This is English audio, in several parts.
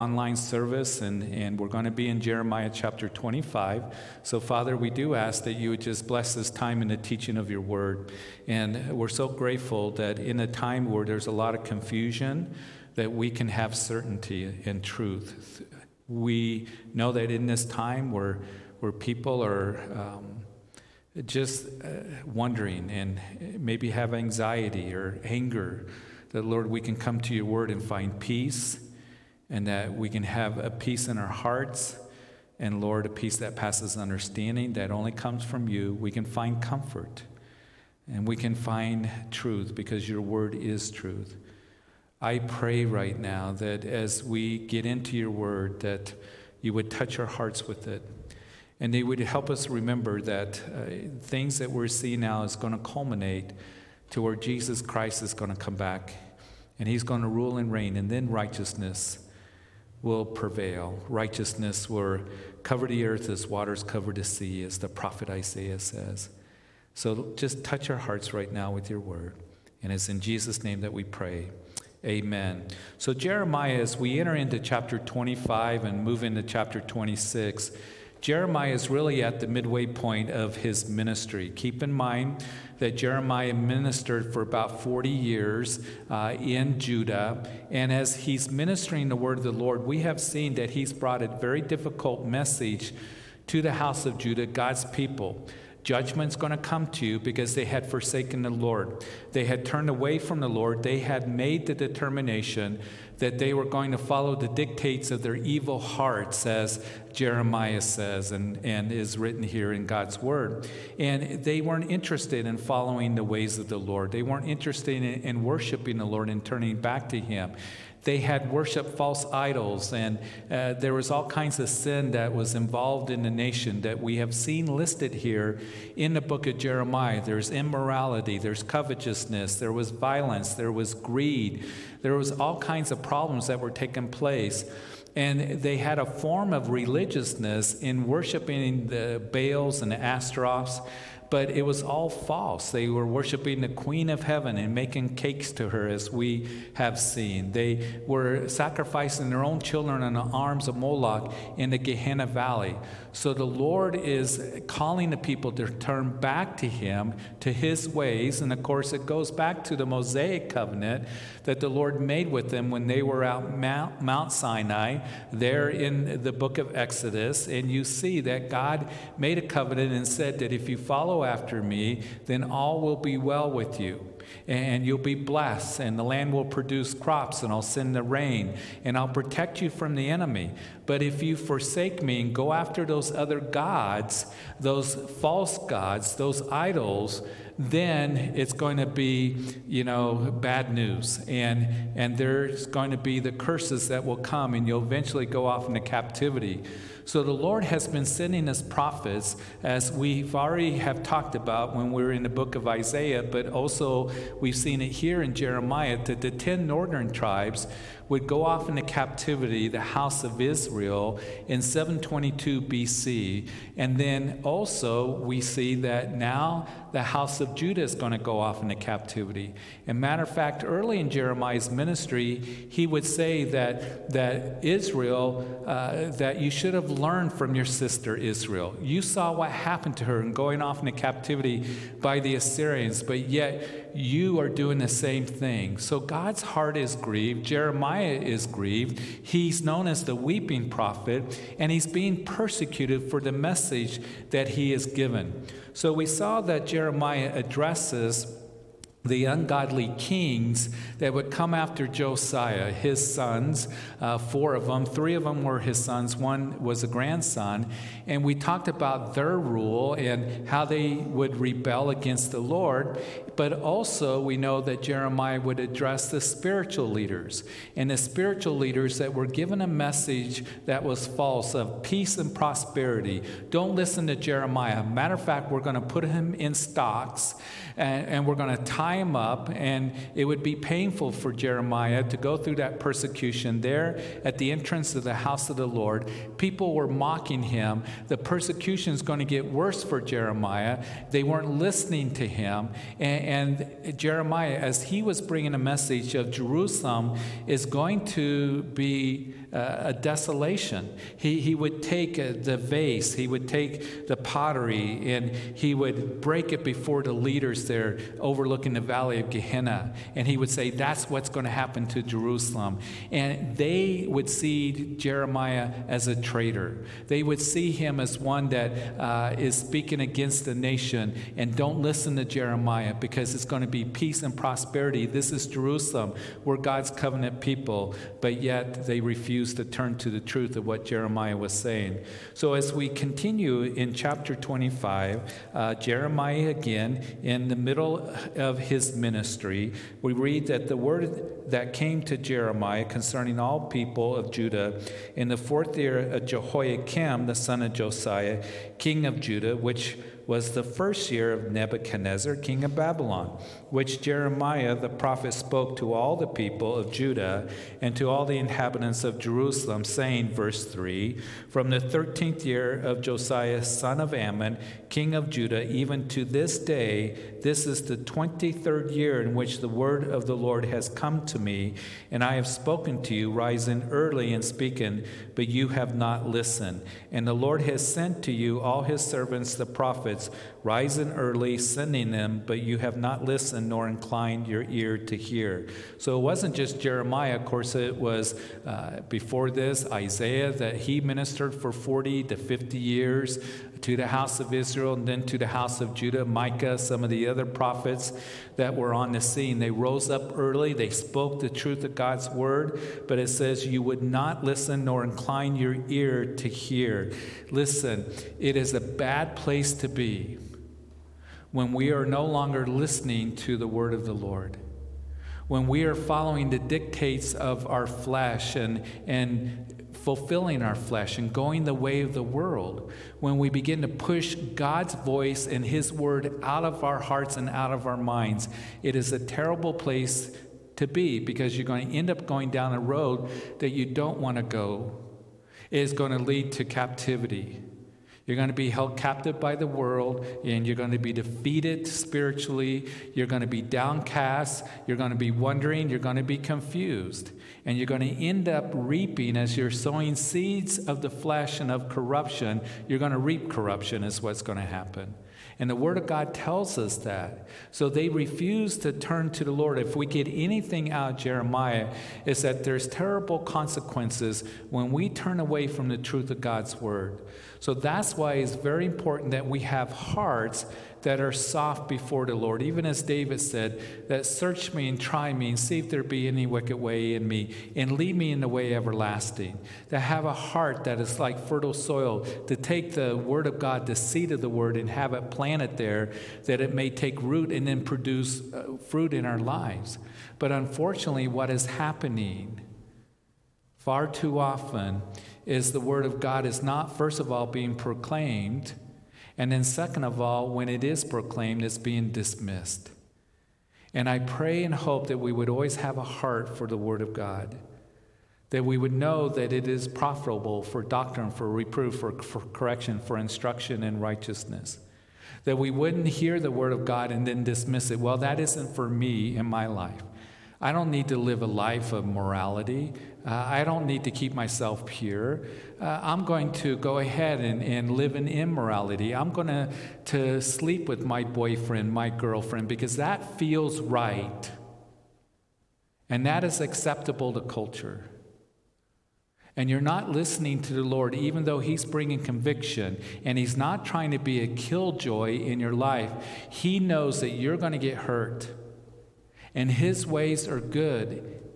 online service, and, and we're going to be in Jeremiah chapter 25. So, Father, we do ask that you would just bless this time in the teaching of your word. And we're so grateful that in a time where there's a lot of confusion, that we can have certainty and truth. We know that in this time where, where people are um, just uh, wondering and maybe have anxiety or anger, that, Lord, we can come to your word and find peace and that we can have a peace in our hearts. And Lord, a peace that passes understanding that only comes from you. We can find comfort and we can find truth because your word is truth. I pray right now that as we get into your word, that you would touch our hearts with it. And they would help us remember that uh, things that we're seeing now is going to culminate to where Jesus Christ is going to come back and he's going to rule and reign, and then righteousness will prevail. Righteousness will cover the earth as waters cover the sea, as the prophet Isaiah says. So just touch our hearts right now with your word. And it's in Jesus' name that we pray. Amen. So, Jeremiah, as we enter into chapter 25 and move into chapter 26, Jeremiah is really at the midway point of his ministry. Keep in mind that Jeremiah ministered for about 40 years uh, in Judah. And as he's ministering the word of the Lord, we have seen that he's brought a very difficult message to the house of Judah, God's people. Judgment's going to come to you because they had forsaken the Lord. They had turned away from the Lord. They had made the determination that they were going to follow the dictates of their evil hearts, as Jeremiah says and, and is written here in God's Word. And they weren't interested in following the ways of the Lord. They weren't interested in, in worshiping the Lord and turning back to Him they had worshiped false idols, and uh, there was all kinds of sin that was involved in the nation that we have seen listed here in the book of Jeremiah. There's immorality, there's covetousness, there was violence, there was greed, there was all kinds of problems that were taking place. And they had a form of religiousness in worshiping the Baals and the Astaroths but it was all false. They were worshiping the Queen of Heaven and making cakes to her, as we have seen. They were sacrificing their own children in the arms of Moloch in the Gehenna Valley. So the Lord is calling the people to turn back to Him, to His ways. And of course, it goes back to the Mosaic covenant that the Lord made with them when they were out Mount, Mount Sinai, there in the book of Exodus. And you see that God made a covenant and said that if you follow after me, then all will be well with you and you'll be blessed, and the land will produce crops, and I'll send the rain, and I'll protect you from the enemy. But if you forsake me and go after those other gods, those false gods, those idols, then it's going to be, you know, bad news. And, and there's going to be the curses that will come, and you'll eventually go off into captivity. So the Lord has been sending us prophets, as we've already have talked about when we were in the book of Isaiah, but also we've seen it here in Jeremiah that the ten northern tribes would go off into captivity, the house of Israel, in 722 BC. And then also we see that now the house of Judah is going to go off into captivity. And matter of fact, early in Jeremiah's ministry, he would say that, that Israel, uh, that you should have learned from your sister Israel. You saw what happened to her in going off into captivity by the Assyrians, but yet you are doing the same thing. So God's heart is grieved. Jeremiah is grieved. He's known as the weeping prophet, and he's being persecuted for the message that he is given. So we saw that Jeremiah addresses the ungodly kings that would come after Josiah, his sons, uh, four of them, three of them were his sons, one was a grandson. And we talked about their rule and how they would rebel against the Lord. But also, we know that Jeremiah would address the spiritual leaders and the spiritual leaders that were given a message that was false of peace and prosperity. Don't listen to Jeremiah. Matter of fact, we're going to put him in stocks and, and we're going to tie him up, and it would be painful for Jeremiah to go through that persecution there at the entrance of the house of the Lord. People were mocking him. The persecution is going to get worse for Jeremiah. They weren't listening to him. And, and Jeremiah, as he was bringing a message of Jerusalem, is going to be a desolation. He, he would take uh, the vase, he would take the pottery, and he would break it before the leaders there overlooking the valley of Gehenna. And he would say, That's what's going to happen to Jerusalem. And they would see Jeremiah as a traitor. They would see him as one that uh, is speaking against the nation and don't listen to Jeremiah because it's going to be peace and prosperity. This is Jerusalem. We're God's covenant people, but yet they refuse to turn to the truth of what Jeremiah was saying. So as we continue in chapter 25, uh, Jeremiah again, in the middle of his ministry, we read that the word that came to Jeremiah concerning all people of Judah in the fourth year of Jehoiakim, the son of Josiah, king of Judah, which was the first year of Nebuchadnezzar, king of Babylon, which Jeremiah the prophet spoke to all the people of Judah and to all the inhabitants of Jerusalem, saying, verse 3 From the thirteenth year of Josiah, son of Amon, king of Judah, even to this day, this is the twenty third year in which the word of the Lord has come to me, and I have spoken to you, rising early and speaking, but you have not listened. And the Lord has sent to you all his servants, the prophets, rising early, sending them, but you have not listened nor inclined your ear to hear. So it wasn't just Jeremiah, of course, it was uh, before this Isaiah that he ministered for 40 to 50 years to the house of Israel and then to the house of Judah, Micah, some of the other prophets that were on the scene. They rose up early, they spoke the truth of God's word, but it says, You would not listen nor incline your ear to hear. Listen, it is a bad place to be when we are no longer listening to the word of the Lord. When we are following the dictates of our flesh and, and fulfilling our flesh and going the way of the world, when we begin to push God's voice and His word out of our hearts and out of our minds, it is a terrible place to be because you're going to end up going down a road that you don't want to go. It is going to lead to captivity. You're going to be held captive by the world, and you're going to be defeated spiritually. You're going to be downcast. You're going to be wondering. You're going to be confused. And you're going to end up reaping, as you're sowing seeds of the flesh and of corruption, you're going to reap corruption, is what's going to happen. And the Word of God tells us that. So they refuse to turn to the Lord. If we get anything out Jeremiah, is that there's terrible consequences when we turn away from the truth of God's Word. So that's why it's very important that we have hearts that are soft before the Lord. Even as David said, that search me and try me and see if there be any wicked way in me and lead me in the way everlasting. To have a heart that is like fertile soil, to take the word of God, the seed of the word, and have it planted there that it may take root and then produce uh, fruit in our lives. But unfortunately, what is happening far too often is the word of God is not, first of all, being proclaimed and then, second of all, when it is proclaimed, it's being dismissed. And I pray and hope that we would always have a heart for the Word of God, that we would know that it is profitable for doctrine, for reproof, for, for correction, for instruction in righteousness. That we wouldn't hear the Word of God and then dismiss it. Well, that isn't for me in my life. I don't need to live a life of morality. Uh, I don't need to keep myself pure. Uh, I'm going to go ahead and, and live in immorality. I'm going to, to sleep with my boyfriend, my girlfriend, because that feels right. And that is acceptable to culture. And you're not listening to the Lord, even though He's bringing conviction and He's not trying to be a killjoy in your life. He knows that you're going to get hurt and his ways are good.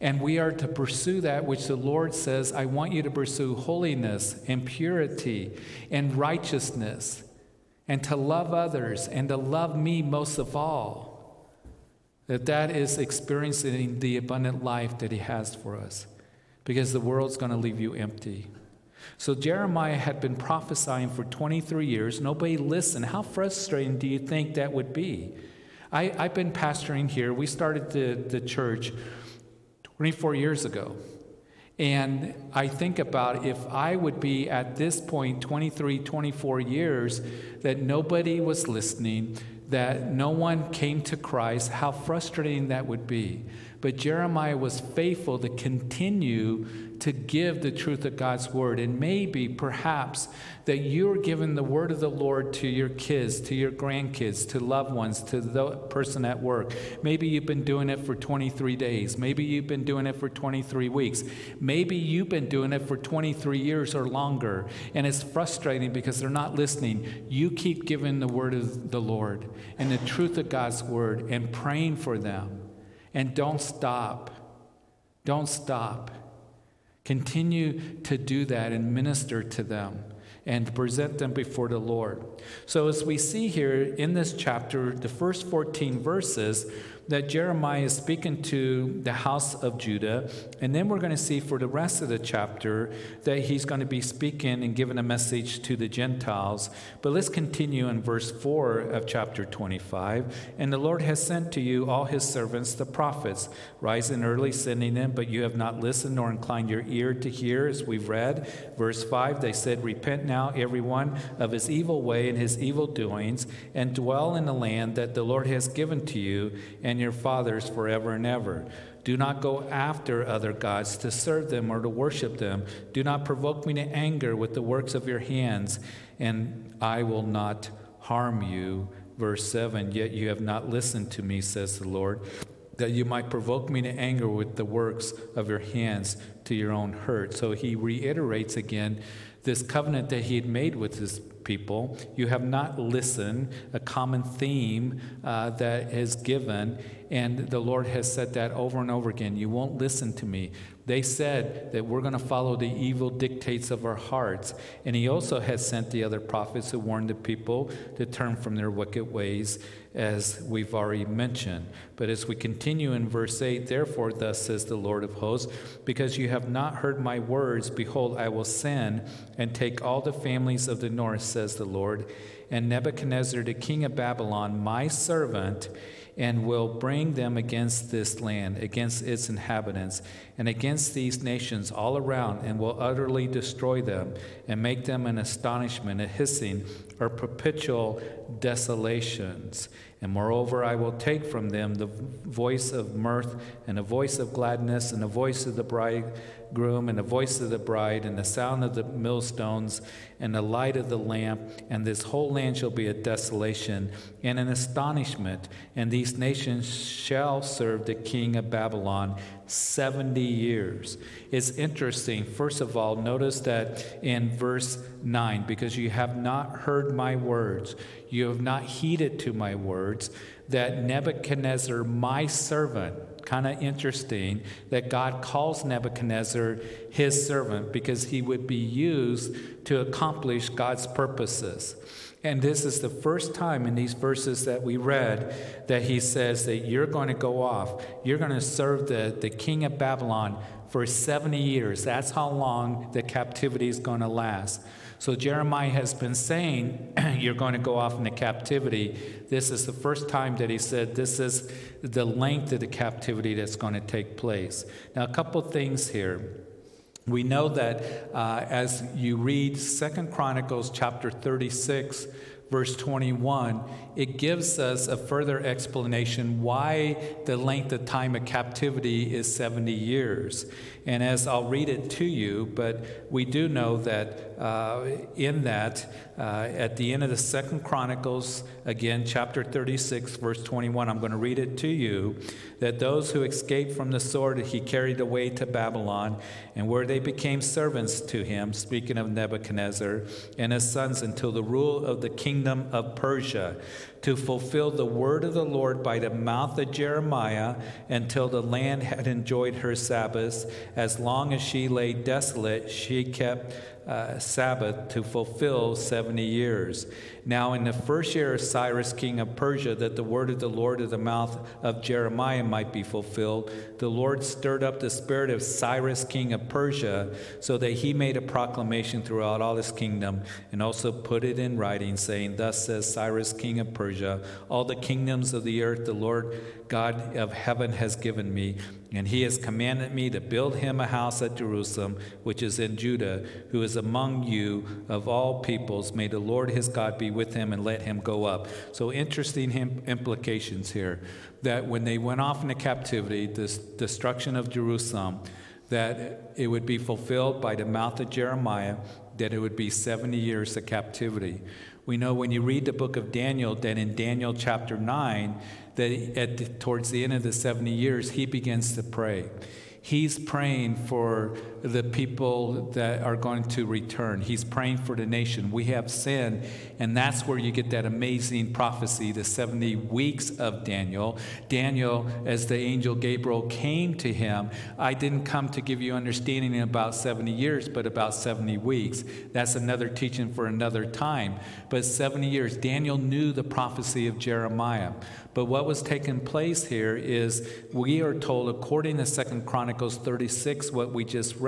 And we are to pursue that which the Lord says, I want you to pursue holiness and purity and righteousness and to love others and to love me most of all. That that is experiencing the abundant life that he has for us because the world's going to leave you empty. So Jeremiah had been prophesying for 23 years. Nobody listened. How frustrating do you think that would be? I, I've been pastoring here. We started the, the church 24 years ago. And I think about if I would be at this point, 23, 24 years, that nobody was listening, that no one came to Christ, how frustrating that would be. But Jeremiah was faithful to continue to give the truth of God's word. And maybe, perhaps, that you're giving the word of the Lord to your kids, to your grandkids, to loved ones, to the person at work. Maybe you've been doing it for 23 days. Maybe you've been doing it for 23 weeks. Maybe you've been doing it for 23 years or longer. And it's frustrating because they're not listening. You keep giving the word of the Lord and the truth of God's word and praying for them. And don't stop. Don't stop. Continue to do that and minister to them and present them before the Lord. So, as we see here in this chapter, the first 14 verses, that Jeremiah is speaking to the house of Judah. And then we're going to see for the rest of the chapter that he's going to be speaking and giving a message to the Gentiles. But let's continue in verse 4 of chapter 25. And the Lord has sent to you all his servants, the prophets, rising early, sending them, but you have not listened nor inclined your ear to hear, as we've read. Verse 5 they said, Repent now, everyone, of his evil way and his evil doings, and dwell in the land that the Lord has given to you. And your fathers forever and ever. Do not go after other gods to serve them or to worship them. Do not provoke me to anger with the works of your hands, and I will not harm you. Verse 7 Yet you have not listened to me, says the Lord, that you might provoke me to anger with the works of your hands to your own hurt. So he reiterates again this covenant that he had made with his people. You have not listened, a common theme uh, that is given. And the Lord has said that over and over again. You won't listen to me. They said that we're going to follow the evil dictates of our hearts. And he also has sent the other prophets who warned the people to turn from their wicked ways, as we've already mentioned. But as we continue in verse 8, therefore, thus says the Lord of hosts, because you have not heard my words, behold, I will send and take all the families of the north, says the Lord, and Nebuchadnezzar, the king of Babylon, my servant, and will bring them against this land, against its inhabitants, and against these nations all around, and will utterly destroy them, and make them an astonishment, a hissing, or perpetual desolations. And moreover, I will take from them the voice of mirth, and the voice of gladness, and the voice of the bridegroom, and the voice of the bride, and the sound of the millstones, and the light of the lamp. And this whole land shall be a desolation and an astonishment. And these nations shall serve the king of Babylon 70 years. It's interesting. First of all, notice that in verse 9, because you have not heard my words, you have not heeded to my words, that Nebuchadnezzar, my servant, kind of interesting that God calls Nebuchadnezzar his servant because he would be used to accomplish God's purposes. And this is the first time in these verses that we read that he says that you're going to go off. You're going to serve the, the king of Babylon for 70 years. That's how long the captivity is going to last. So Jeremiah has been saying, You're going to go off into captivity. This is the first time that he said, This is the length of the captivity that's going to take place. Now, a couple things here. We know that uh, as you read Second Chronicles chapter 36, verse 21, it gives us a further explanation why the length of time of captivity is 70 years. And as I'll read it to you, but we do know that uh, in that, uh, at the end of the Second Chronicles, again, chapter 36, verse 21, I'm going to read it to you, that those who escaped from the sword he carried away to Babylon, and where they became servants to him, speaking of Nebuchadnezzar and his sons, until the rule of the kingdom of Persia to fulfill the word of the Lord by the mouth of Jeremiah until the land had enjoyed her Sabbaths. As long as she lay desolate, she kept uh, Sabbath to fulfill 70 years. Now, in the first year of Cyrus, king of Persia, that the word of the Lord of the mouth of Jeremiah might be fulfilled, the Lord stirred up the spirit of Cyrus, king of Persia, so that he made a proclamation throughout all his kingdom and also put it in writing, saying, Thus says Cyrus, king of Persia Persia. All the kingdoms of the earth the Lord God of heaven has given me. And he has commanded me to build him a house at Jerusalem, which is in Judah, who is among you of all peoples. May the Lord his God be with him and let him go up. So, interesting implications here that when they went off into captivity, this destruction of Jerusalem, that it would be fulfilled by the mouth of Jeremiah, that it would be 70 years of captivity. We know when you read the book of Daniel that in Daniel chapter 9, that at, towards the end of the 70 years, he begins to pray. He's praying for the people that are going to return. He's praying for the nation. We have sin, and that's where you get that amazing prophecy, the 70 weeks of Daniel. Daniel, as the angel Gabriel came to him, I didn't come to give you understanding in about 70 years, but about 70 weeks. That's another teaching for another time. But 70 years, Daniel knew the prophecy of Jeremiah. But what was taking place here is we are told, according to Second Chronicles 36, what we just read,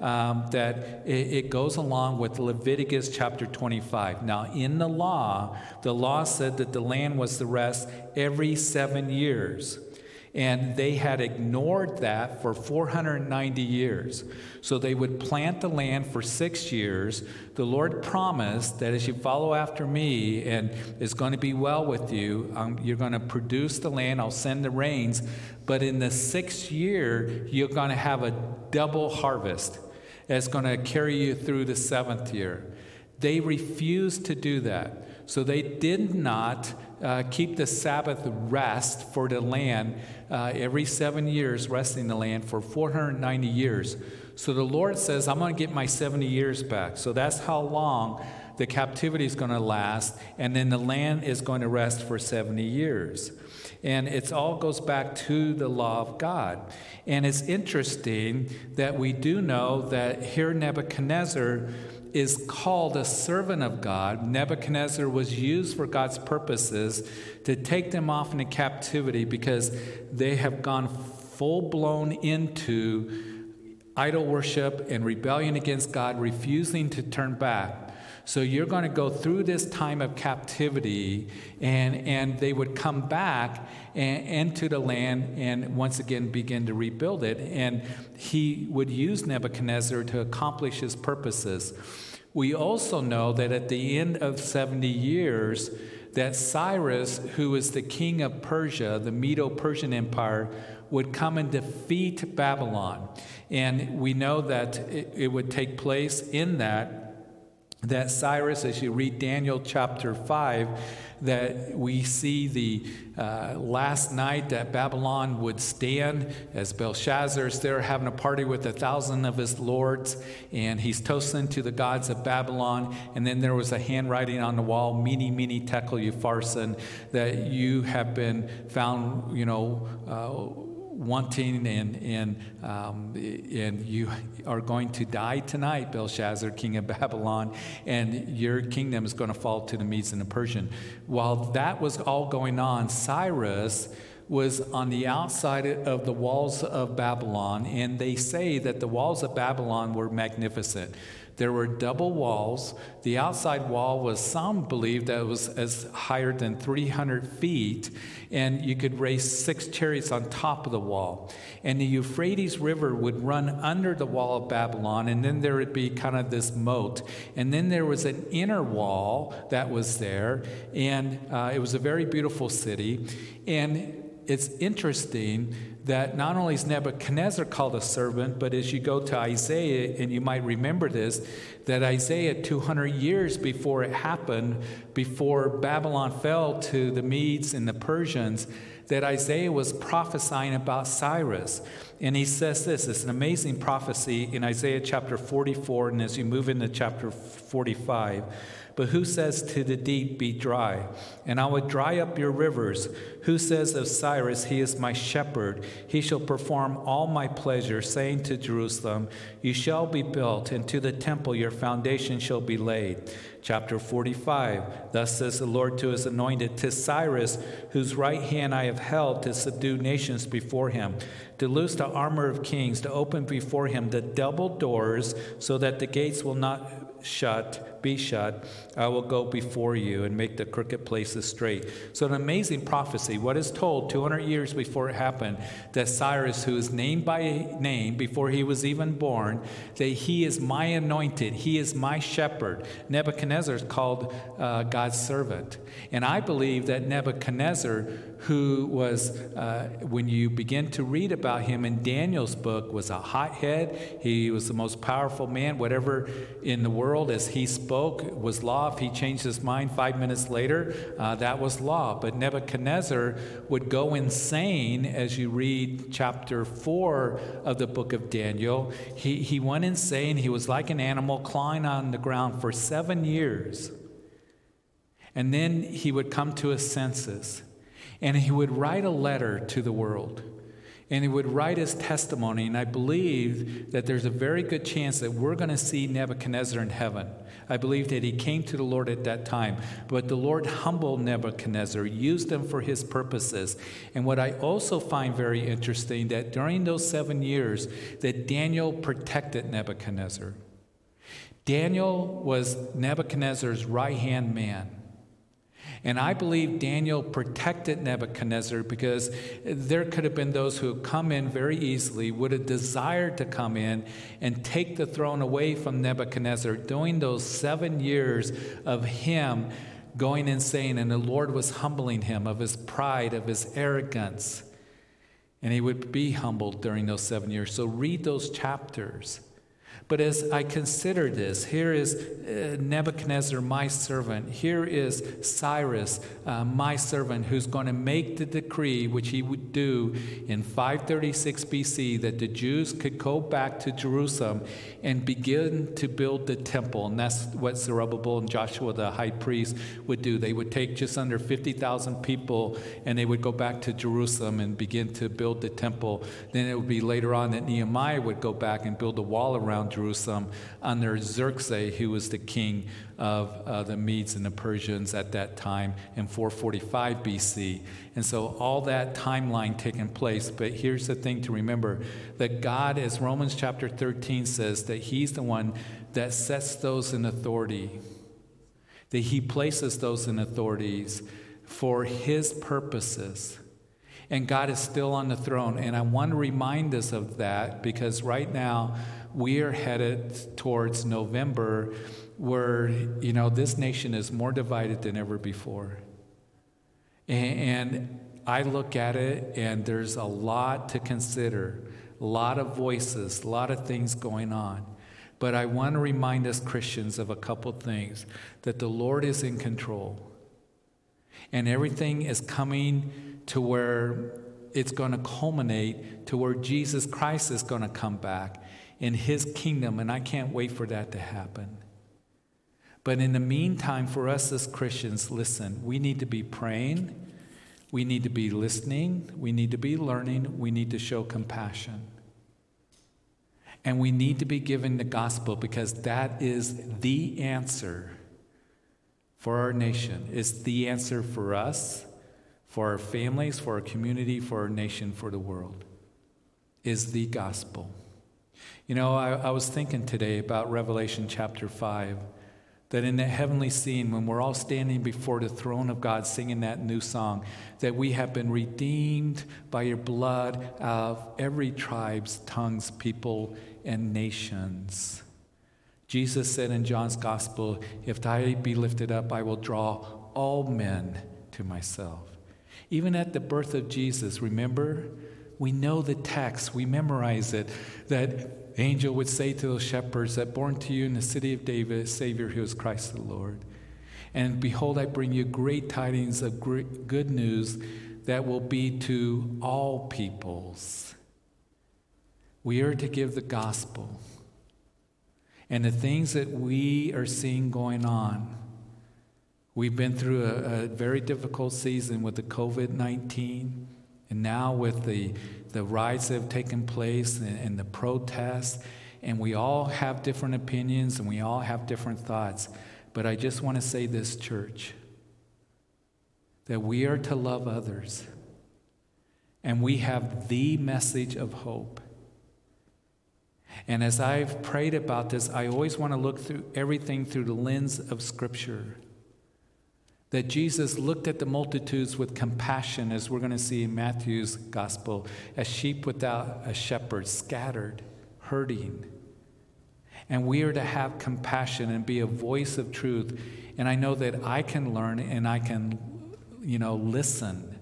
um, that it, it goes along with Leviticus chapter 25. Now, in the law, the law said that the land was the rest every seven years. And they had ignored that for 490 years. So they would plant the land for six years. The Lord promised that as you follow after me and it's going to be well with you, um, you're going to produce the land. I'll send the rains. But in the sixth year, you're going to have a double harvest that's going to carry you through the seventh year. They refused to do that. So they did not uh, keep the Sabbath rest for the land uh, every seven years, resting the land for 490 years. So the Lord says, I'm going to get my 70 years back. So that's how long the captivity is going to last, and then the land is going to rest for 70 years. And it all goes back to the law of God. And it's interesting that we do know that here Nebuchadnezzar is called a servant of God. Nebuchadnezzar was used for God's purposes to take them off into captivity because they have gone full blown into idol worship and rebellion against God, refusing to turn back. So you're going to go through this time of captivity, and, and they would come back and, into the land and once again begin to rebuild it. And he would use Nebuchadnezzar to accomplish his purposes. We also know that at the end of 70 years, that Cyrus, who is the king of Persia, the Medo Persian Empire, would come and defeat Babylon. And we know that it, it would take place in that that Cyrus, as you read Daniel chapter 5, that we see the uh, last night that Babylon would stand as Belshazzar is there having a party with a thousand of his lords, and he's toasting to the gods of Babylon. And then there was a handwriting on the wall, Mene, Mene, Tekel, Upharsin, that you have been found, you know. Uh, wanting and, and, um, and you are going to die tonight, Belshazzar, king of Babylon, and your kingdom is going to fall to the Medes and the Persian. While that was all going on, Cyrus was on the outside of the walls of Babylon, and they say that the walls of Babylon were magnificent. There were double walls. The outside wall was, some believed that was as higher than 300 feet, and you could raise six chariots on top of the wall. And the Euphrates River would run under the wall of Babylon, and then there would be kind of this moat. And then there was an inner wall that was there, and uh, it was a very beautiful city. And it's interesting that not only is Nebuchadnezzar called a servant, but as you go to Isaiah, and you might remember this, that Isaiah, 200 years before it happened, before Babylon fell to the Medes and the Persians, that Isaiah was prophesying about Cyrus. And he says this it's an amazing prophecy in Isaiah chapter 44, and as you move into chapter 45. But who says to the deep, Be dry? And I will dry up your rivers. Who says of Cyrus, He is my shepherd? He shall perform all my pleasure, saying to Jerusalem, You shall be built, and to the temple your foundation shall be laid. Chapter 45 Thus says the Lord to his anointed, To Cyrus, whose right hand I have held to subdue nations before him to loose the armor of kings, to open before him the double doors, so that the gates will not shut, be shut, I will go before you and make the crooked places straight. So, an amazing prophecy. What is told 200 years before it happened that Cyrus, who is named by name before he was even born, that he is my anointed, he is my shepherd. Nebuchadnezzar is called uh, God's servant. And I believe that Nebuchadnezzar, who was, uh, when you begin to read about him in Daniel's book, was a hothead. He was the most powerful man. Whatever in the world as he spoke was law. If he changed his mind five minutes later, uh, that was law. But Nebuchadnezzar would go insane as you read chapter four of the book of Daniel. He, he went insane. He was like an animal clawing on the ground for seven years. And then he would come to his senses and he would write a letter to the world. And he would write his testimony. And I believe that there's a very good chance that we're going to see Nebuchadnezzar in heaven. I believe that he came to the Lord at that time. But the Lord humbled Nebuchadnezzar, used him for his purposes. And what I also find very interesting that during those seven years that Daniel protected Nebuchadnezzar. Daniel was Nebuchadnezzar's right hand man. And I believe Daniel protected Nebuchadnezzar because there could have been those who come in very easily, would have desired to come in and take the throne away from Nebuchadnezzar during those seven years of him going insane. And the Lord was humbling him of his pride, of his arrogance. And he would be humbled during those seven years. So read those chapters. But as I consider this, here is uh, Nebuchadnezzar, my servant. Here is Cyrus, uh, my servant, who's going to make the decree, which he would do in 536 BC, that the Jews could go back to Jerusalem and begin to build the temple. And that's what Zerubbabel and Joshua, the high priest, would do. They would take just under 50,000 people and they would go back to Jerusalem and begin to build the temple. Then it would be later on that Nehemiah would go back and build a wall around Jerusalem Jerusalem under Xerxes, who was the king of uh, the Medes and the Persians at that time in 445 BC. And so all that timeline taking place. But here's the thing to remember that God, as Romans chapter 13 says, that He's the one that sets those in authority, that He places those in authorities for His purposes and God is still on the throne. And I want to remind us of that because right now we are headed towards November where, you know, this nation is more divided than ever before. And I look at it and there's a lot to consider, a lot of voices, a lot of things going on. But I want to remind us Christians of a couple things that the Lord is in control. And everything is coming to where it's going to culminate to where Jesus Christ is going to come back in his kingdom, and I can't wait for that to happen. But in the meantime, for us as Christians, listen, we need to be praying, we need to be listening, we need to be learning, we need to show compassion. And we need to be given the gospel because that is the answer for our nation. It's the answer for us, for our families, for our community, for our nation, for the world. Is the gospel. You know, I, I, was thinking today about Revelation chapter 5, that in that heavenly scene, when we're all standing before the throne of God singing that new song, that we have been redeemed by your blood of every tribe's, tongues, people, and nations. Jesus said in John's gospel, If I be lifted up, I will draw all men to myself. Even at the birth of Jesus, remember, we know the text, we memorize it, that angel would say to those shepherds that born to you in the city of David, Savior who is Christ the Lord. And behold, I bring you great tidings of great, good news that will be to all peoples. We are to give the gospel. And the things that we are seeing going on, we've been through a, a very difficult season with the COVID 19, and now with the the riots that have taken place and, and the protests, and we all have different opinions and we all have different thoughts. But I just want to say this, church, that we are to love others. And we have the message of hope. And as I've prayed about this, I always want to look through everything through the lens of Scripture. That Jesus looked at the multitudes with compassion, as we're going to see in Matthew's gospel, as sheep without a shepherd, scattered, hurting. And we are to have compassion and be a voice of truth. And I know that I can learn and I can, you know, listen.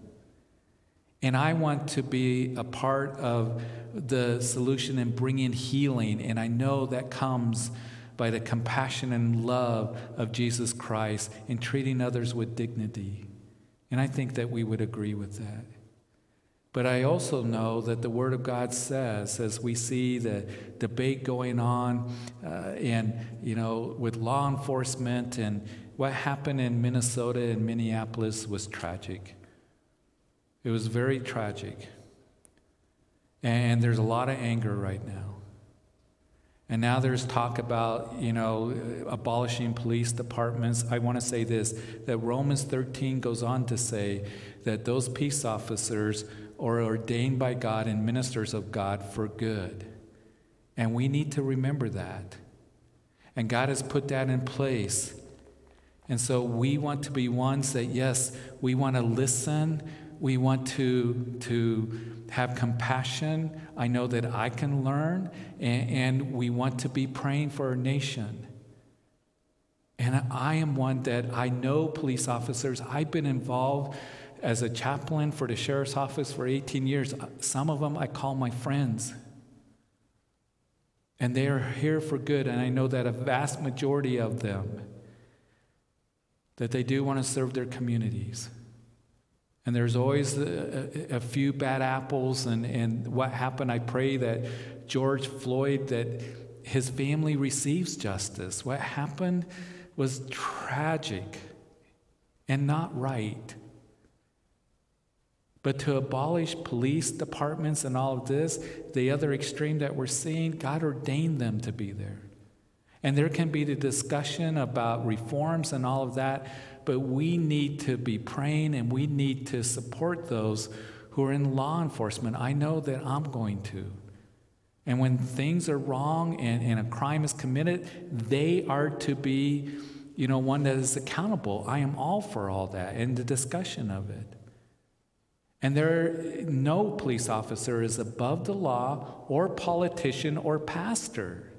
And I want to be a part of the solution and bring in healing. And I know that comes by the compassion and love of Jesus Christ in treating others with dignity. And I think that we would agree with that. But I also know that the Word of God says, as we see the debate going on, uh, and you know, with law enforcement, and what happened in Minnesota and Minneapolis was tragic. It was very tragic. And there's a lot of anger right now. And now there's talk about, you know, uh, abolishing police departments. I want to say this that Romans 13 goes on to say that those peace officers are ordained by God and ministers of God for good. And we need to remember that. And God has put that in place. And so we want to be ones that, yes, we want to listen, we want to, to have compassion. I know that I can learn, and, and we want to be praying for our nation. And I am one that I know police officers. I've been involved as a chaplain for the sheriff's office for 18 years. Some of them I call my friends. And they are here for good, and I know that a vast majority of them that they do want to serve their communities. And there's always a, a, few bad apples. And, and what happened, I pray that George Floyd, that his family receives justice. What happened was tragic and not right. But to abolish police departments and all of this, the other extreme that we're seeing, God ordained them to be there. And there can be the discussion about reforms and all of that, but we need to be praying and we need to support those who are in law enforcement. I know that I'm going to. And when things are wrong and, and a crime is committed, they are to be, you know, one that is accountable. I am all for all that and the discussion of it. And there, no police officer is above the law or politician or pastor.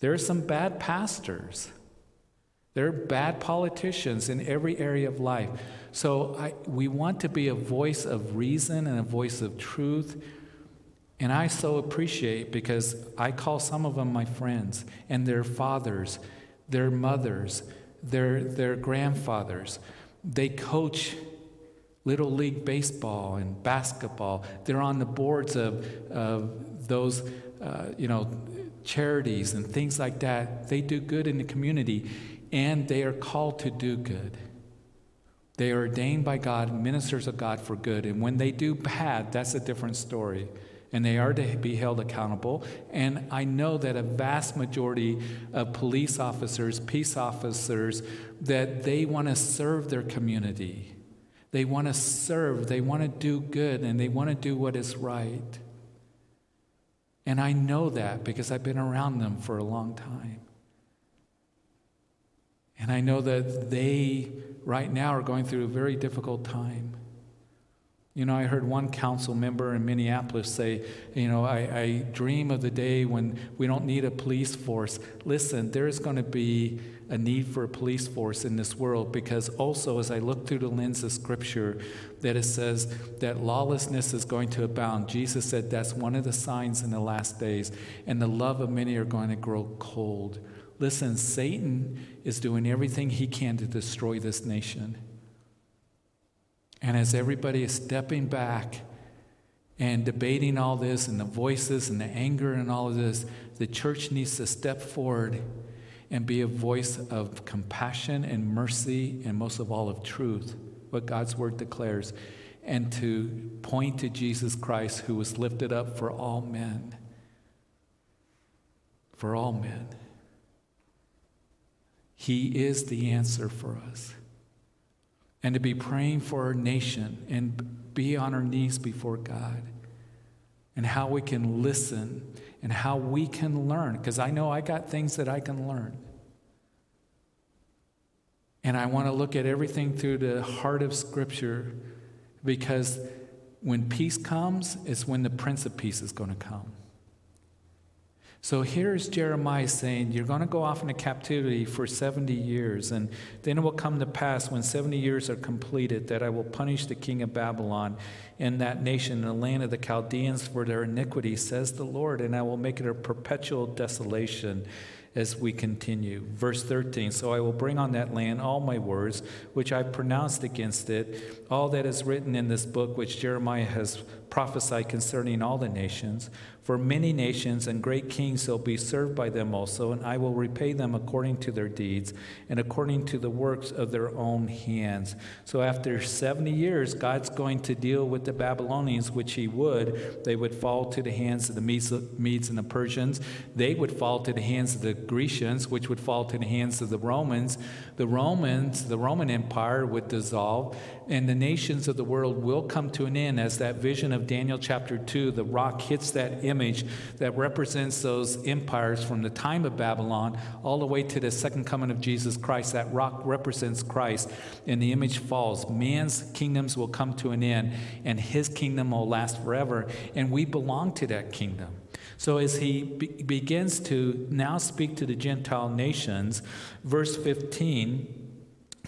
There are some bad pastors. There are bad politicians in every area of life. So I, we want to be a voice of reason and a voice of truth. And I so appreciate because I call some of them my friends and their fathers, their mothers, their, their grandfathers. They coach Little League Baseball and basketball. They're on the boards of, of those, uh, you know, charities and things like that. They do good in the community and they are called to do good. They are ordained by God, ministers of God for good. And when they do bad, that's a different story. And they are to be held accountable. And I know that a vast majority of police officers, peace officers, that they want to serve their community. They want to serve, they want to do good, and they want to do what is right. And I know that because I've been around them for a long time. And I know that they, right now, are going through a very difficult time. You know, I heard one council member in Minneapolis say, you know, I, I dream of the day when we don't need a police force. Listen, there's going to be a need for a police force in this world because also, as I look through the lens of Scripture, that it says that lawlessness is going to abound. Jesus said that's one of the signs in the last days, and the love of many are going to grow cold. Listen, Satan is doing everything he can to destroy this nation. And as everybody is stepping back and debating all this and the voices and the anger and all of this, the church needs to step forward and be a voice of compassion and mercy and most of all of truth, what God's word declares, and to point to Jesus Christ who was lifted up for all men. For all men. He is the answer for us. and to be praying for our nation and be on our knees before God and how we can listen and how we can learn. Because I know I got things that I can learn. And I want to look at everything through the heart of Scripture because when peace comes, it's when the Prince of Peace is going to come. So here's Jeremiah saying, You're going to go off into captivity for 70 years, and then it will come to pass when 70 years are completed that I will punish the king of Babylon and that nation, and the land of the Chaldeans, for their iniquity, says the Lord, and I will make it a perpetual desolation as we continue. Verse 13 So I will bring on that land all my words, which I pronounced against it, all that is written in this book, which Jeremiah has prophesied concerning all the nations. For many nations and great kings shall be served by them also, and I will repay them according to their deeds and according to the works of their own hands. So after 70 years, God's going to deal with the Babylonians, which he would. They would fall to the hands of the Medes and the Persians. They would fall to the hands of the Grecians, which would fall to the hands of the Romans. The Romans, the Roman Empire would dissolve, and the nations of the world will come to an end as that vision of Daniel chapter 2, the rock hits that image that represents those empires from the time of Babylon all the way to the second coming of Jesus Christ. That rock represents Christ, and the image falls. Man's kingdoms will come to an end, and his kingdom will last forever, and we belong to that kingdom. So, as he be- begins to now speak to the Gentile nations, verse 15,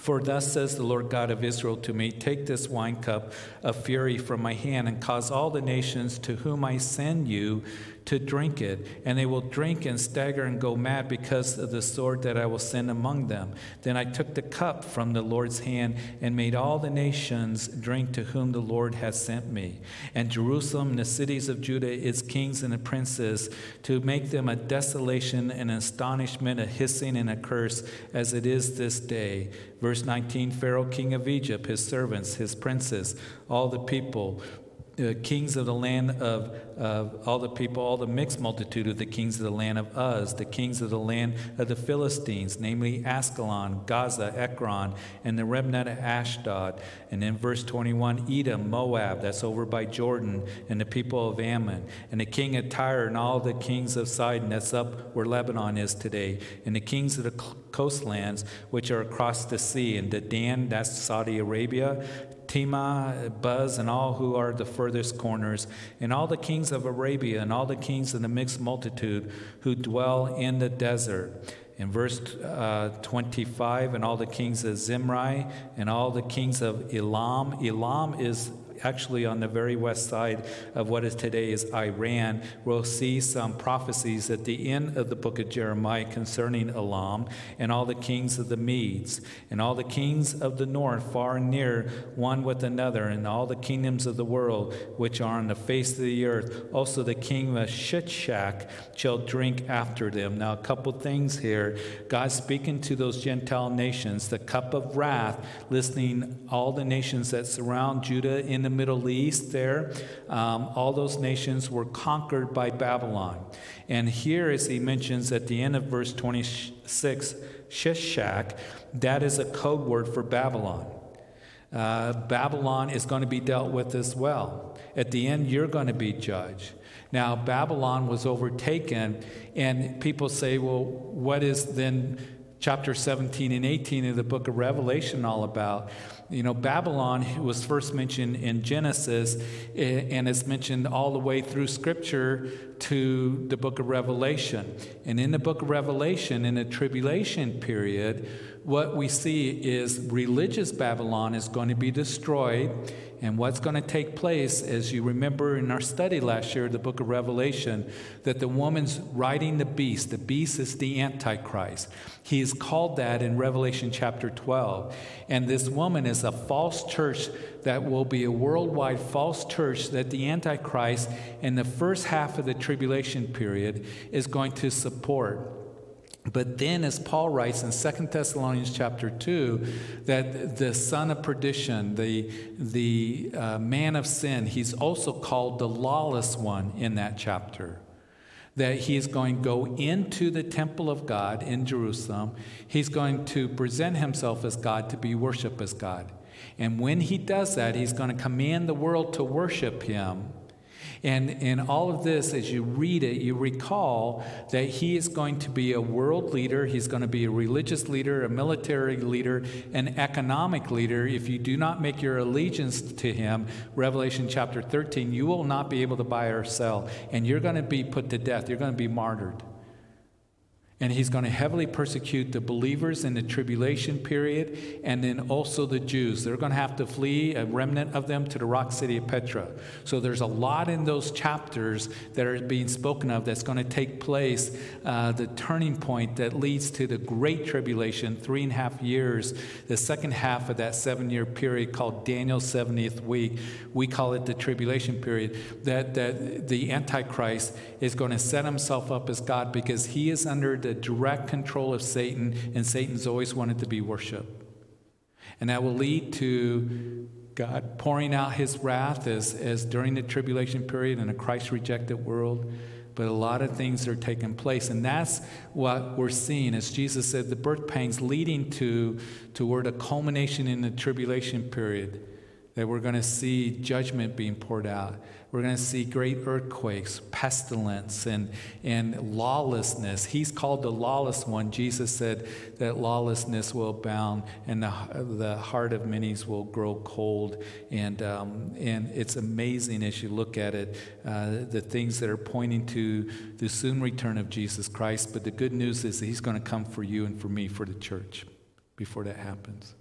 for thus says the Lord God of Israel to me Take this wine cup of fury from my hand and cause all the nations to whom I send you to drink it, and they will drink and stagger and go mad because of the sword that I will send among them. Then I took the cup from the Lord's hand and made all the nations drink to whom the Lord has sent me. And Jerusalem and the cities of Judah, its kings and the princes, to make them a desolation, and astonishment, a hissing, and a curse, as it is this day. Verse 19 Pharaoh, king of Egypt, his servants, his princes, all the people, uh, kings of the land of all the people, all the mixed multitude of the kings of the land of Uz, the kings of the land of the Philistines, namely Ashkelon, Gaza, Ekron, and the remnant of Ashdod. And in verse 21, Edom, Moab, that's over by Jordan, and the people of Ammon, and the king of Tyre, and all the kings of Sidon, that's up where Lebanon is today, and the kings of the coastlands, which are across the sea, and Dedan, that's Saudi Arabia, Tema, Buz, and all who are the furthest corners, and all the kings of Arabia, and all the kings of the mixed multitude who dwell in the desert. In verse uh, 25, and all the kings of Zimri, and all the kings of Elam. Elam is actually on the very west side of what is today is Iran. We'll see some prophecies at the end of the book of Jeremiah concerning Elam and all the kings of the Medes and all the kings of the north, far and near, one with another, and all the kingdoms of the world which are on the face of the earth. Also, the king of Sheshach shall drink after them. Now, a couple things here. God speaking to those Gentile nations, the cup of wrath, listening all the nations that surround Judah in the Middle East there, um, all those nations were conquered by Babylon. And here, as he mentions at the end of verse 26, Sheshach, that is a code word for Babylon. Uh, Babylon is going to be dealt with as well. At the end, you're going to be judged. Now, Babylon was overtaken, and people say, well, what is then chapter 17 and 18 of the book of Revelation all about? You know, Babylon was first mentioned in Genesis eh, and is mentioned all the way through Scripture to the book of Revelation. And in the book of Revelation, in the tribulation period, what we see is religious Babylon is going to be destroyed and what's going to take place, as you remember in our study last year, the book of Revelation, that the woman's riding the beast. The beast is the Antichrist. He is called that in Revelation chapter 12. And this woman is a false church that will be a worldwide false church that the Antichrist, in the first half of the tribulation period, is going to support. But then, as Paul writes in 2 Thessalonians chapter 2, that the son of perdition, the, the uh, man of sin, he's also called the lawless one in that chapter. That he is going to go into the temple of God in Jerusalem. He's going to present himself as God to be worshiped as God. And when he does that, he's going to command the world to worship him. And in all of this, as you read it, you recall that he is going to be a world leader, he's going to be a religious leader, a military leader, an economic leader. If you do not make your allegiance to him, Revelation chapter 13, you will not be able to buy or sell, and you're going to be put to death, you're going to be martyred. And he's going to heavily persecute the believers in the tribulation period and then also the Jews. They're going to have to flee, a remnant of them, to the rock city of Petra. So there's a lot in those chapters that are being spoken of that's going to take place, uh, the turning point that leads to the great tribulation, three and a half years, the second half of that seven year period called Daniel's 70th week. We call it the tribulation period. That, that the Antichrist is going to set himself up as God because he is under the direct control of Satan, and Satan's always wanted to be worshiped. And that will lead to God pouring out his wrath as, as during the tribulation period in a Christ rejected world. But a lot of things are taking place. And that's what we're seeing. As Jesus said, the birth pangs leading to toward a culmination in the tribulation period that we're going to see judgment being poured out. We're going to see great earthquakes, pestilence, and, and lawlessness. He's called the lawless one. Jesus said that lawlessness will abound and the, the heart of many will grow cold. And, um, and it's amazing as you look at it, uh, the things that are pointing to the soon return of Jesus Christ. But the good news is that he's going to come for you and for me, for the church, before that happens.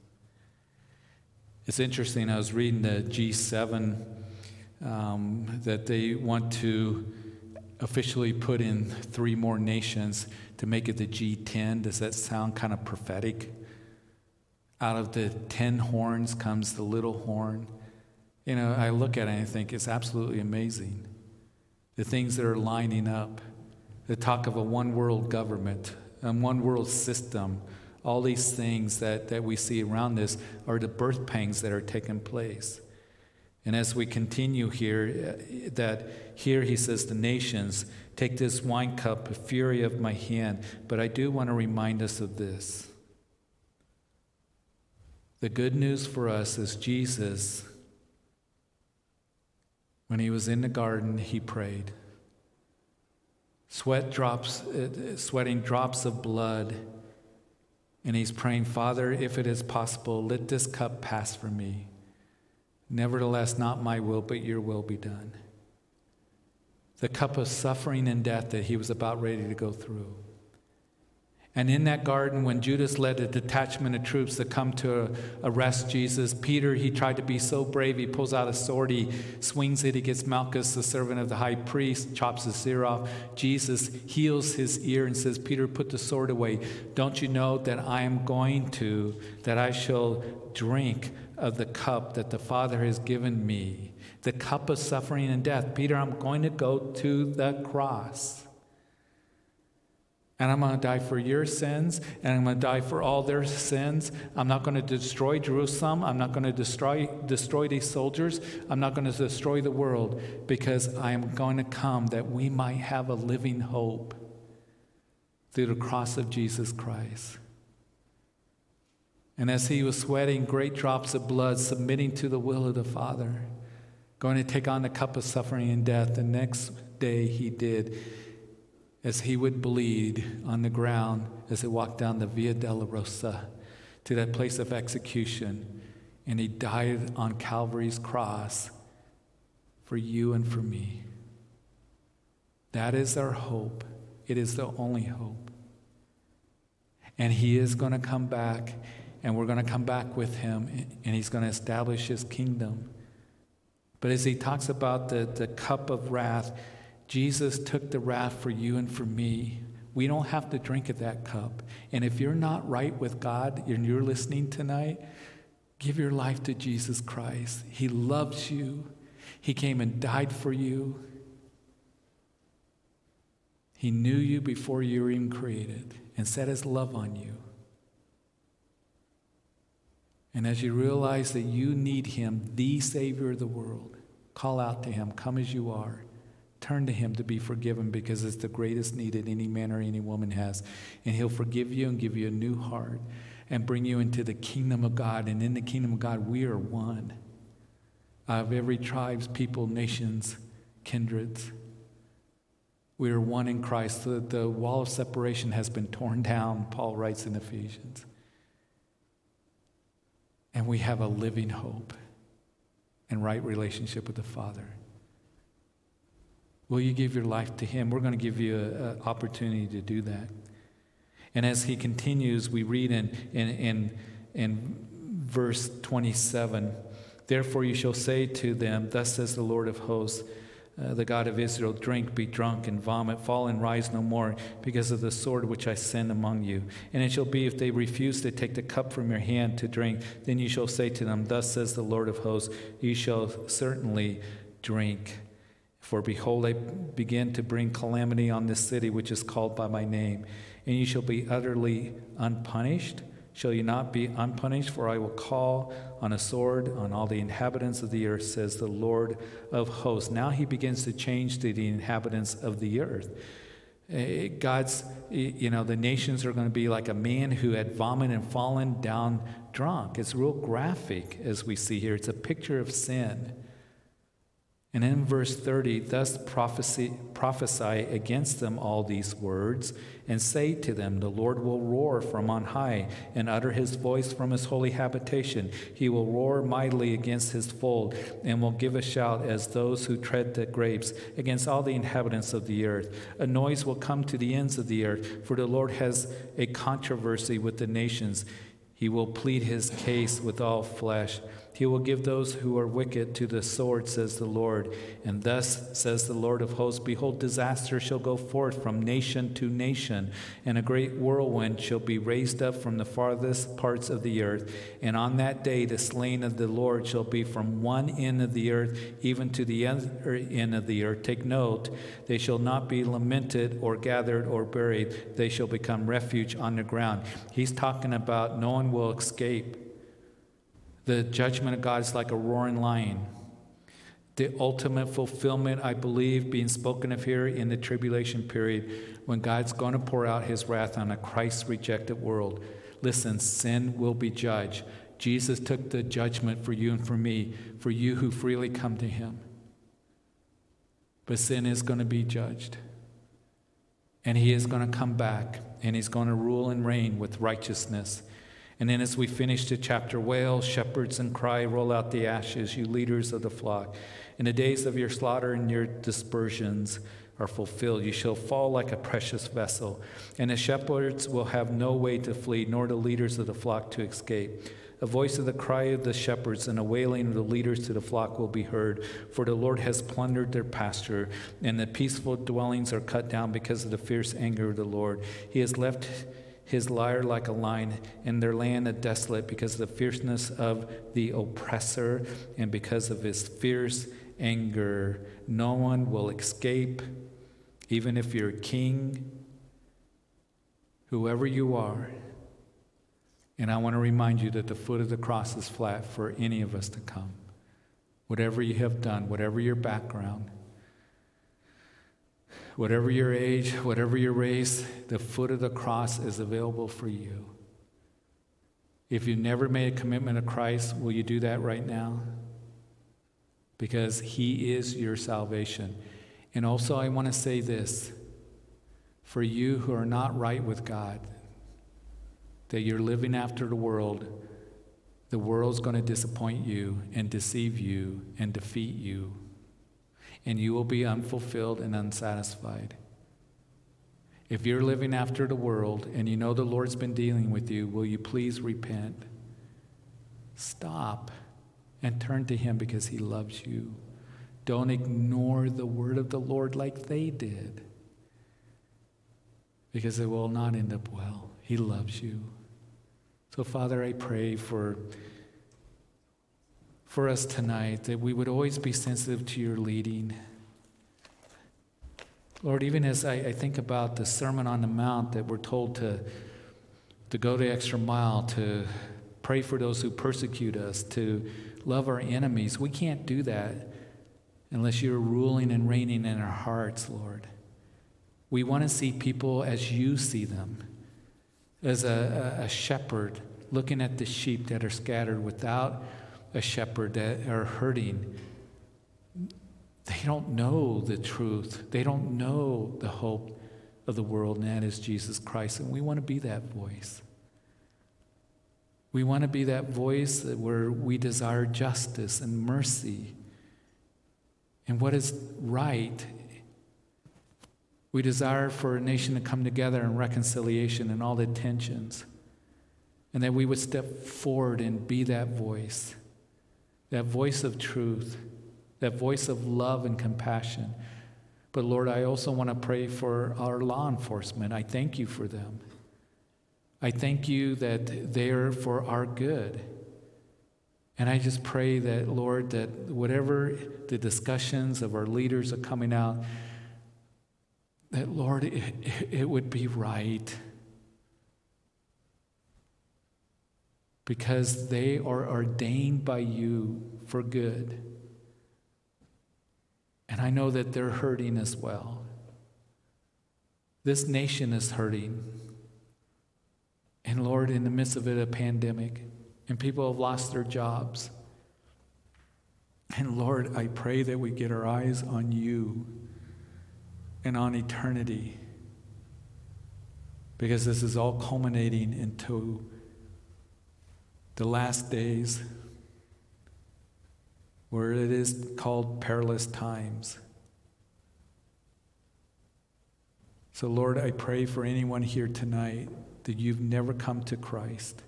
It's interesting, I was reading the G7 um, that they want to officially put in three more nations to make it the G10. Does that sound kind of prophetic? Out of the 10 horns comes the little horn. You know, I look at it and I think it's absolutely amazing. The things that are lining up, the talk of a one world government, a one world system, all these things that, that we see around this are the birth pangs that are taking place. And as we continue here, uh, that here he says, the nations, take this wine cup, the fury of my hand. But I do want to remind us of this. The good news for us is Jesus, when he was in the garden, he prayed. Sweat drops, uh, sweating drops of blood and he's praying, Father, if it is possible, let this cup pass from me. Nevertheless, not my will, but your will be done. The cup of suffering and death that he was about ready to go through. And in that garden, when Judas led a detachment of troops to come to arrest Jesus, Peter, he tried to be so brave. He pulls out a sword, he swings it, he gets Malchus, the servant of the high priest, chops his ear off. Jesus heals his ear and says, Peter, put the sword away. Don't you know that I am going to, that I shall drink of the cup that the Father has given me, the cup of suffering and death? Peter, I'm going to go to the cross. And I'm going to die for your sins, and I'm going to die for all their sins. I'm not going to destroy Jerusalem. I'm not going to destroy, destroy these soldiers. I'm not going to destroy the world because I am going to come that we might have a living hope through the cross of Jesus Christ. And as he was sweating great drops of blood, submitting to the will of the Father, going to take on the cup of suffering and death, the next day he did as he would bleed on the ground as he walked down the Via Dolorosa to that place of execution. And he died on Calvary's cross for you and for me. That is our hope. It is the only hope. And he is going to come back, and we're going to come back with him, and he's going to establish his kingdom. But as he talks about the, the cup of wrath, Jesus took the wrath for you and for me. We don't have to drink of that cup. And if you're not right with God and you're listening tonight, give your life to Jesus Christ. He loves you, He came and died for you. He knew you before you were even created and set His love on you. And as you realize that you need Him, the Savior of the world, call out to Him, come as you are. Turn to Him to be forgiven because it's the greatest need that any man or any woman has. And He'll forgive you and give you a new heart and bring you into the kingdom of God. And in the kingdom of God, we are one of every tribes, people, nations, kindreds. We are one in Christ. The, the wall of separation has been torn down, Paul writes in Ephesians. And we have a living hope and right relationship with the Father. Will you give your life to Him? We're going to give you an opportunity to do that. And as he continues, we read in, in, in, in verse 27 Therefore you shall say to them, Thus says the Lord of hosts, uh, the God of Israel, drink, be drunk, and vomit, fall and rise no more, because of the sword which I send among you. And it shall be, if they refuse to take the cup from your hand to drink, then you shall say to them, Thus says the Lord of hosts, you shall certainly drink. For behold, I begin to bring calamity on this city which is called by my name, and you shall be utterly unpunished. Shall you not be unpunished? For I will call on a sword on all the inhabitants of the earth, says the Lord of hosts. Now he begins to change to the inhabitants of the earth. Eh, God's, you know, the nations are going to be like a man who had vomited and fallen down drunk. It's real graphic as we see here. It's a picture of sin. And in verse 30, thus prophesy, prophesy against them all these words, and say to them, The Lord will roar from on high, and utter his voice from his holy habitation. He will roar mightily against his fold, and will give a shout as those who tread the grapes against all the inhabitants of the earth. A noise will come to the ends of the earth, for the Lord has a controversy with the nations. He will plead his case with all flesh. He will give those who are wicked to the sword, says the Lord. And thus says the Lord of hosts Behold, disaster shall go forth from nation to nation, and a great whirlwind shall be raised up from the farthest parts of the earth. And on that day the slain of the Lord shall be from one end of the earth even to the other end of the earth. Take note, they shall not be lamented or gathered or buried, they shall become refuge on the ground. He's talking about no one will escape. The judgment of God is like a roaring lion. The ultimate fulfillment, I believe, being spoken of here in the tribulation period, when God's going to pour out his wrath on a Christ rejected world. Listen, sin will be judged. Jesus took the judgment for you and for me, for you who freely come to him. But sin is going to be judged. And he is going to come back, and he's going to rule and reign with righteousness. And then as we finish the chapter, wail, shepherds, and cry, roll out the ashes, you leaders of the flock. In the days of your slaughter and your dispersions are fulfilled, you shall fall like a precious vessel. And the shepherds will have no way to flee, nor the leaders of the flock to escape. A voice of the cry of the shepherds and a wailing of the leaders to the flock will be heard, for the Lord has plundered their pasture, and the peaceful dwellings are cut down because of the fierce anger of the Lord. He has left his lyre like a lion, and their land a desolate because of the fierceness of the oppressor and because of his fierce anger. No one will escape, even if you're king, whoever you are. And I want to remind you that the foot of the cross is flat for any of us to come. Whatever you have done, whatever your background, Whatever your age, whatever your race, the foot of the cross is available for you. If you've never made a commitment to Christ, will you do that right now? Because He is your salvation. And also, I want to say this for you who are not right with God, that you're living after the world, the world's going to disappoint you and deceive you and defeat you and you will be unfulfilled and unsatisfied. If you're living after the world and you know the Lord's been dealing with you, will you please repent? Stop and turn to Him because He loves you. Don't ignore the word of the Lord like they did because it will not end up well. He loves you. So, Father, I pray for for us tonight, that we would always be sensitive to your leading. Lord, even as I, I, think about the Sermon on the Mount that we're told to, to go the extra mile, to pray for those who persecute us, to love our enemies, we can't do that unless you're ruling and reigning in our hearts, Lord. We want to see people as you see them, as a, a, a shepherd looking at the sheep that are scattered without a shepherd that are hurting. They don't know the truth. They don't know the hope of the world, and that is Jesus Christ. And we want to be that voice. We want to be that voice where we desire justice and mercy and what is right. We desire for a nation to come together in reconciliation and all the tensions. And that we would step forward and be that voice, that voice of truth, that voice of love and compassion. But Lord, I also want to pray for our law enforcement. I thank you for them. I thank you that they're for our good. And I just pray that, Lord, that whatever the discussions of our leaders are coming out, that, Lord, it, it would be right. Because they are ordained by you for good. And I know that they're hurting as well. This nation is hurting. And Lord, in the midst of it, a pandemic, and people have lost their jobs. And Lord, I pray that we get our eyes on you and on eternity. Because this is all culminating into the last days where it is called perilous times. So, Lord, I pray for anyone here tonight that you've never come to Christ.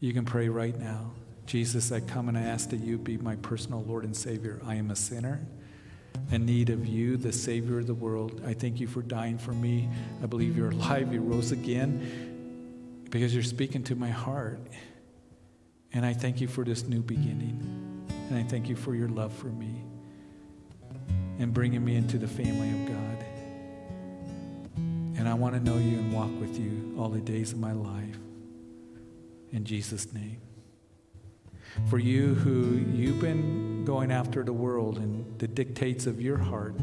You can pray right now. Jesus, I come and I ask that you be my personal Lord and Savior. I am a sinner in need of you, the Savior of the world. I thank you for dying for me. I believe you're alive. You rose again because you're speaking to my heart. And I thank you for this new beginning. And I thank you for your love for me and bringing me into the family of God. And I want to know you and walk with you all the days of my life. In Jesus' name. For you who you've been going after the world and the dictates of your heart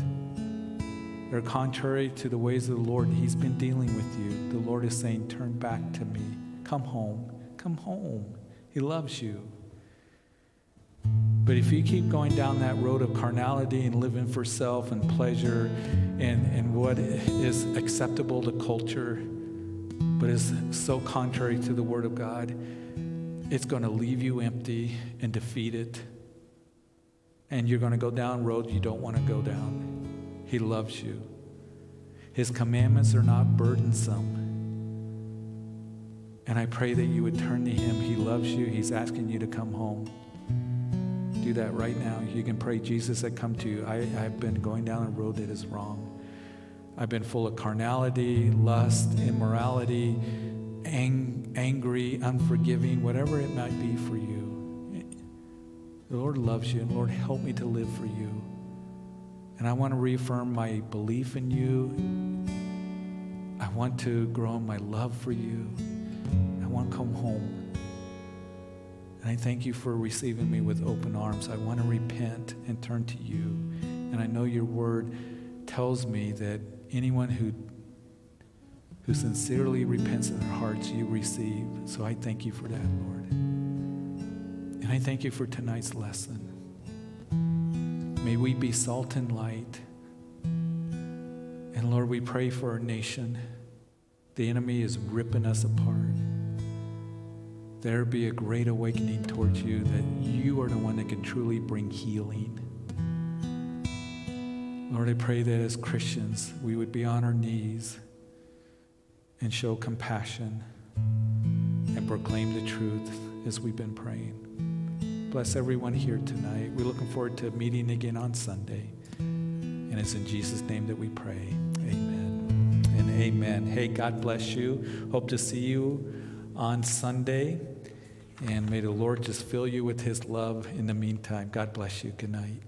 are contrary to the ways of the Lord, He's been dealing with you. The Lord is saying, Turn back to me. Come home. Come home. He loves you. But if you keep going down that road of carnality and living for self and pleasure and, and what is acceptable to culture, but is so contrary to the Word of God, it's going to leave you empty and defeated. And you're going to go down road you don't want to go down. He loves you. His commandments are not burdensome. And I pray that you would turn to Him. He loves you. He's asking you to come home. Do that right now. You can pray, Jesus, I come to you. I, I've been going down a road that is wrong. I've been full of carnality, lust, immorality, ang- angry, unforgiving, whatever it might be for you. The Lord loves you, and Lord, help me to live for you. And I want to reaffirm my belief in you. I want to grow in my love for you I want to come home. And I thank you for receiving me with open arms. I want to repent and turn to you. And I know your word tells me that anyone who who sincerely repents in their hearts, you receive. So I thank you for that, Lord. And I thank you for tonight's lesson. May we be salt and light. And Lord, we pray for our nation. The enemy is ripping us apart there be a great awakening towards you that you are the one that can truly bring healing. Lord, I pray that as Christians, we would be on our knees and show compassion and proclaim the truth as we've been praying. Bless everyone here tonight. We're looking forward to meeting again on Sunday. And it's in Jesus' name that we pray. Amen and amen. Hey, God bless you. Hope to see you on Sunday. And may the Lord just fill you with his love in the meantime. God bless you. Good night.